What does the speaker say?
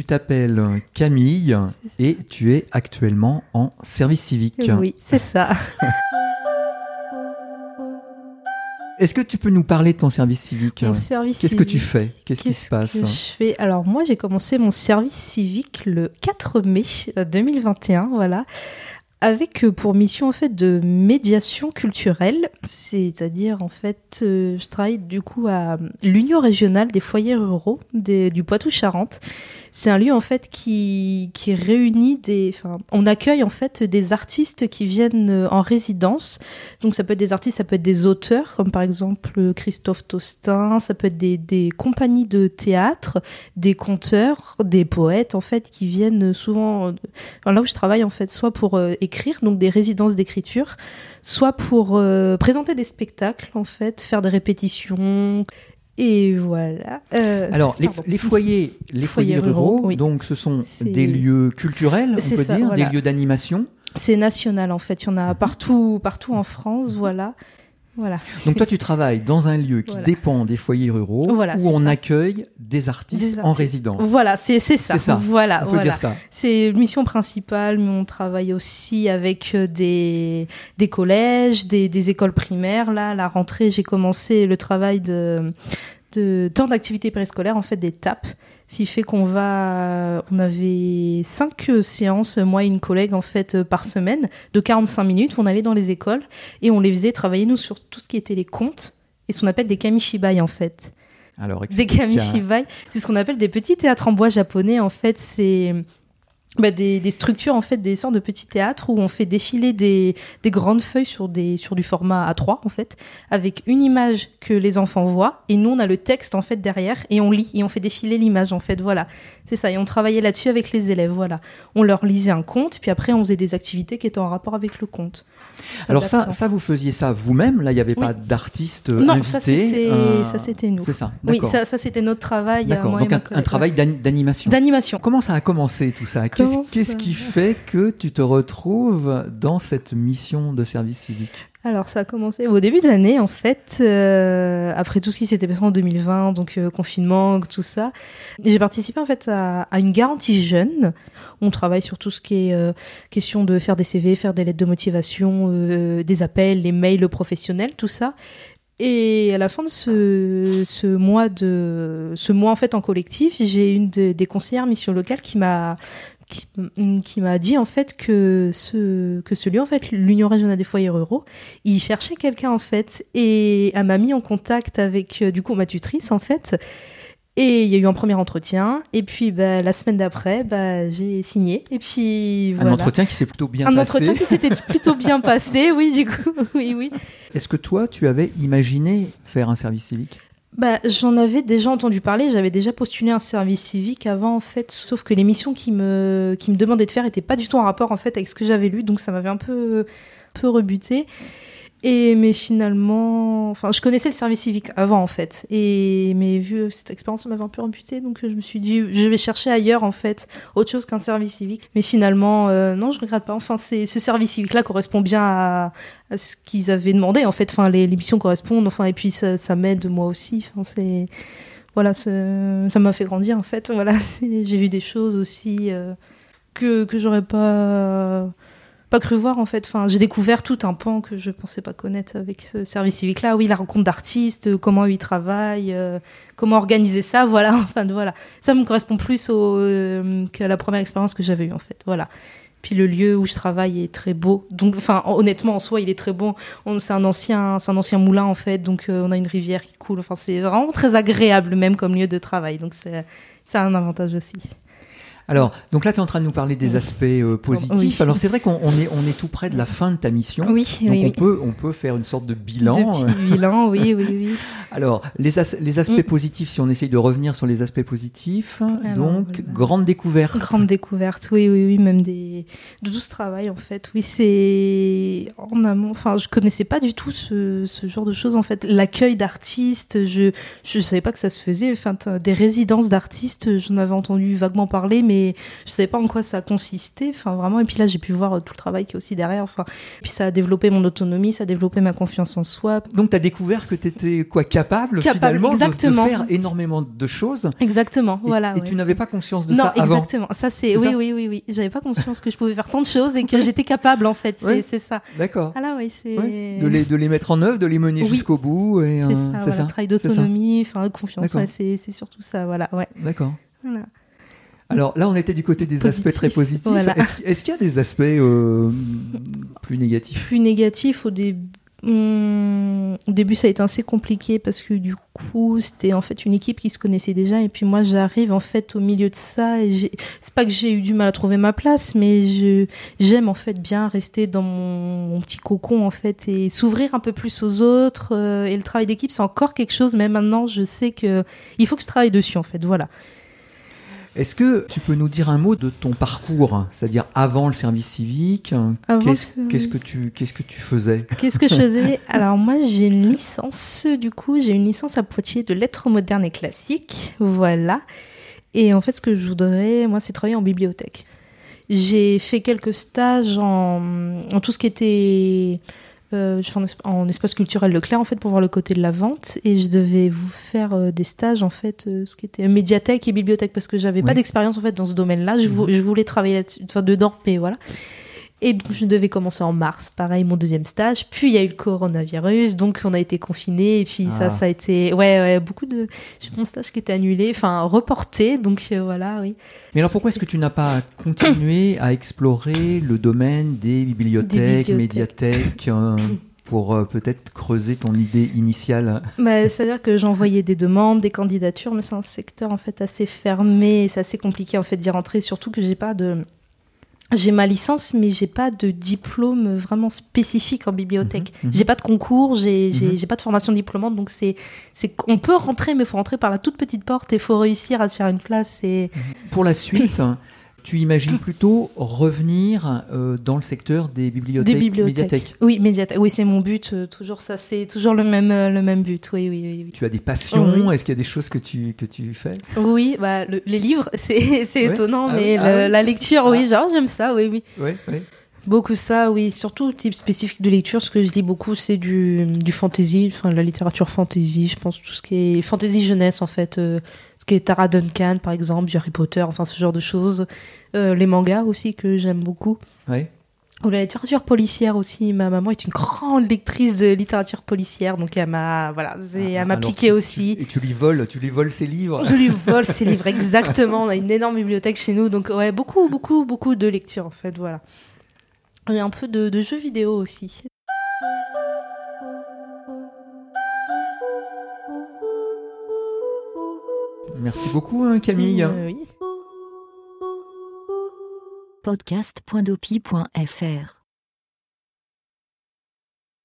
tu t'appelles Camille et tu es actuellement en service civique. Oui, c'est ça. Est-ce que tu peux nous parler de ton service civique? Mon service Qu'est-ce que tu fais? Qu'est-ce qui se passe que je fais? Alors moi, j'ai commencé mon service civique le 4 mai 2021, voilà. Avec euh, pour mission en fait de médiation culturelle, c'est-à-dire en fait euh, je travaille du coup à l'Union régionale des foyers ruraux du Poitou-Charentes c'est un lieu en fait qui, qui réunit des. Enfin, on accueille en fait des artistes qui viennent euh, en résidence. Donc ça peut être des artistes, ça peut être des auteurs, comme par exemple Christophe Tostin, ça peut être des, des compagnies de théâtre, des conteurs, des poètes en fait qui viennent souvent. Enfin, là où je travaille en fait, soit pour euh, écrire, donc des résidences d'écriture, soit pour euh, présenter des spectacles en fait, faire des répétitions. Et voilà. Euh, Alors, les, foyers, les foyers, ruraux, donc ce sont des lieux culturels, on peut dire, des lieux d'animation. C'est national en fait, il y en a partout, partout en France, voilà. Donc toi, tu travailles dans un lieu qui dépend des foyers ruraux où on accueille des artistes, en résidence. Voilà, c'est ça. ça. Voilà, on peut dire ça. C'est mission principale, mais on travaille aussi avec euh, des, des collèges, des, des écoles primaires. Là, à la rentrée, j'ai commencé le travail de, de temps d'activité préscolaire, en fait, des TAP. Ce qui fait qu'on va, on avait cinq euh, séances, moi et une collègue en fait euh, par semaine, de 45 minutes. On allait dans les écoles et on les faisait travailler nous sur tout ce qui était les contes et ce qu'on appelle des kamishibai en fait. Alors, des kamishibai, c'est ce qu'on appelle des petits théâtres en bois japonais. En fait, c'est bah, des, structures en fait des sortes de petits théâtres où on fait défiler des, des, grandes feuilles sur des sur du format A3 en fait avec une image que les enfants voient et nous on a le texte en fait derrière et on lit et on fait défiler l'image en fait voilà c'est ça et on travaillait là-dessus avec les élèves voilà. On leur lisait un conte puis après on faisait des activités qui étaient en rapport avec le conte. Alors ça ça vous faisiez ça vous-même là il n'y avait pas d'artiste non ça c'était euh, ça c'était nous. C'est ça oui ça, ça c'était notre travail d'accord donc un, travail d'animation. D'animation. Comment ça a commencé tout ça? Qu'est-ce qui fait que tu te retrouves dans cette mission de service civique? Alors ça a commencé au début d'année en fait, euh, après tout ce qui s'était passé en 2020, donc euh, confinement, tout ça. J'ai participé en fait à, une garantie jeune. On travaille sur tout ce qui est euh, question de faire des CV, faire des lettres de motivation, des appels, les mails professionnels, tout ça. Et à la fin de ce, ce mois de ce mois en fait en collectif, j'ai une des conseillères mission locale qui m'a qui, m'a dit en fait que ce que ce lieu en fait l'Union régionale des foyers ruraux, il cherchait quelqu'un en fait et elle m'a mis en contact avec euh, du coup ma tutrice en fait. Et il y a eu un premier entretien, et puis bah, la semaine d'après, bah, j'ai signé. Et puis un entretien qui s'est plutôt bien passé. Un entretien qui s'était plutôt bien passé, oui, du coup, oui, oui. Est-ce que toi, tu avais imaginé faire un service civique? Bah, J'en avais déjà entendu parler, j'avais déjà postulé un service civique avant en fait, sauf que les missions qui me, qui me demandaient de faire n'étaient pas du tout en rapport en fait avec ce que j'avais lu, donc ça m'avait un peu, peu rebuté. Et mais finalement, enfin, je connaissais le service civique avant en fait, et mais vu cette expérience m'avait un peu rebuté, donc je me suis dit je vais chercher ailleurs en fait autre chose qu'un service civique. Mais finalement, euh, non, je regrette pas. Enfin, c'est ce service civique-là correspond bien à, ce qu'ils avaient demandé en fait. Enfin, les, missions correspondent. Enfin, et puis ça, ça m'aide moi aussi. Enfin, c'est voilà, ça m'a fait grandir en fait. Voilà, j'ai vu des choses aussi euh, que que j'aurais pas pas cru voir en fait. Enfin, j'ai découvert tout un pan que je pensais pas connaître avec ce service civique là. Oui, la rencontre d'artistes, euh, comment ils travaillent, euh, comment organiser ça, voilà. Enfin, voilà. Ça me correspond plus au, euh, qu'à la première expérience que j'avais eue en fait. Voilà. Puis le lieu où je travaille est très beau. Donc, enfin, honnêtement, en soi, il est très bon. C'est un ancien, c'est un ancien moulin en fait. Donc, on a une rivière qui coule. Enfin, c'est vraiment très agréable même comme lieu de travail. Donc, c'est, a un avantage aussi. Alors, donc là, tu es en train de nous parler des aspects euh, positifs. Alors, c'est vrai qu'on est, on est tout près de la fin de ta mission. Oui, donc on, Peut, on peut faire une sorte de bilan. De petit bilan, oui, oui, oui. Alors, les, les aspects mm. positifs, si on essaye de revenir sur les aspects positifs, donc, grande découverte. Grande découverte, oui, oui, oui, même des... de tout ce travail, en fait. Oui, c'est en amont. Enfin, je connaissais pas du tout ce, ce genre de choses, en fait. L'accueil d'artistes, je ne savais pas que ça se faisait. Enfin, des résidences d'artistes, j'en avais entendu vaguement parler, mais mais je savais pas en quoi ça consistait. Enfin, vraiment. Et puis là, j'ai pu voir tout le travail qui est aussi derrière. Enfin, puis ça a développé mon autonomie, ça a développé ma confiance en soi. Donc, tu as découvert que tu étais quoi capable, finalement exactement. De, faire énormément de choses. Exactement. voilà. Et tu n'avais pas conscience de ça avant. Non, exactement. Ça, c'est oui, oui, oui, oui. J'avais pas conscience que je pouvais faire tant de choses et que j'étais capable en fait. C'est ça. D'accord. Ah là, oui, c'est de les de les mettre en œuvre, de les mener jusqu'au bout. C'est ça. Voilà, travail d'autonomie, enfin confiance. c'est surtout ça. Voilà. Ouais. D'accord. Voilà. Alors là, on était du côté des aspects très positifs. Est-ce qu'il y a des aspects euh, plus négatifs? Plus négatifs au début. Hmm, au début, ça a été assez compliqué parce que du coup, c'était en fait une équipe qui se connaissait déjà. Et puis moi, j'arrive en fait au milieu de ça. Et c'est pas que j'ai eu du mal à trouver ma place, mais je j'aime en fait bien rester dans mon, petit cocon en fait et s'ouvrir un peu plus aux autres. Euh, et le travail d'équipe, c'est encore quelque chose. Mais maintenant, je sais que il faut que je travaille dessus en fait. Voilà. Est-ce que tu peux nous dire un mot de ton parcours, c'est-à-dire avant le service civique Qu'est-ce que tu qu'est-ce que tu faisais? Qu'est-ce que je faisais? Alors moi j'ai une licence du coup, j'ai une licence à Poitiers de lettres modernes et classiques, voilà. Et en fait ce que je voudrais moi c'est travailler en bibliothèque. J'ai fait quelques stages en, en tout ce qui était euh, je fais en, espace culturel Leclerc en fait pour voir le côté de la vente. Et je devais vous faire euh, des stages en fait euh, ce qui était médiathèque et bibliothèque parce que j'avais pas d'expérience en fait dans ce domaine-là. Je, mhm. je, voulais travailler là-dessus enfin dedans mais voilà et donc, je devais commencer en mars, pareil, mon deuxième stage. Puis, il y a eu le coronavirus, donc on a été confinés. Et puis, ça, ah. ça a été, ouais, ouais, beaucoup de. J'ai mon stage qui était annulé, enfin, reporté. Donc, euh, voilà, oui. Mais alors, pourquoi est-ce que tu n'as pas continué à explorer le domaine des bibliothèques, médiathèques euh, pour euh, peut-être creuser ton idée initiale? Bah, C'est-à-dire que j'envoyais des demandes, des candidatures, mais c'est un secteur en fait assez fermé, c'est assez compliqué en fait d'y rentrer, surtout que j'ai pas de j'ai ma licence, mais j'ai pas de diplôme vraiment spécifique en bibliothèque. Mhm, mhm. J'ai pas de concours, j'ai mmh. pas de formation diplômante, donc c'est c'est on peut rentrer, mais faut rentrer par la toute petite porte et faut réussir à se faire une place. Et pour la suite. Tu imagines plutôt revenir euh, dans le secteur des bibliothèques, des bibliothèques. médiathèques? Oui, médiathèque. Oui, c'est mon but. Euh, toujours ça, c'est toujours le même, euh, le même but. Oui, oui, oui, Tu as des passions Est-ce qu'il y a des choses que tu, que tu fais? Oui, bah, les livres, c'est étonnant, ah mais ah la lecture, oui, ah. genre, j'aime ça, oui, oui. Oui, oui. Beaucoup ça, oui. Surtout type spécifique de lecture, ce que je lis beaucoup, c'est du, du fantasy, enfin la littérature fantasy, je pense tout ce qui est fantasy jeunesse en fait, euh, ce qui est Tara Duncan par exemple, Harry Potter, enfin ce genre de choses. Euh, les mangas aussi que j'aime beaucoup. Oui. Ou la littérature policière aussi. Ma maman est une grande lectrice de littérature policière, donc elle m'a voilà, ah, m'a piqué aussi. et tu lui voles, tu lui voles ses livres. Je lui vole ses livres exactement. On a une énorme bibliothèque chez nous, donc ouais, beaucoup, beaucoup, beaucoup de lecture en fait, voilà. Et un peu de, jeux vidéo aussi. Merci beaucoup hein, Camille. Euh, Podcast.dopi.fr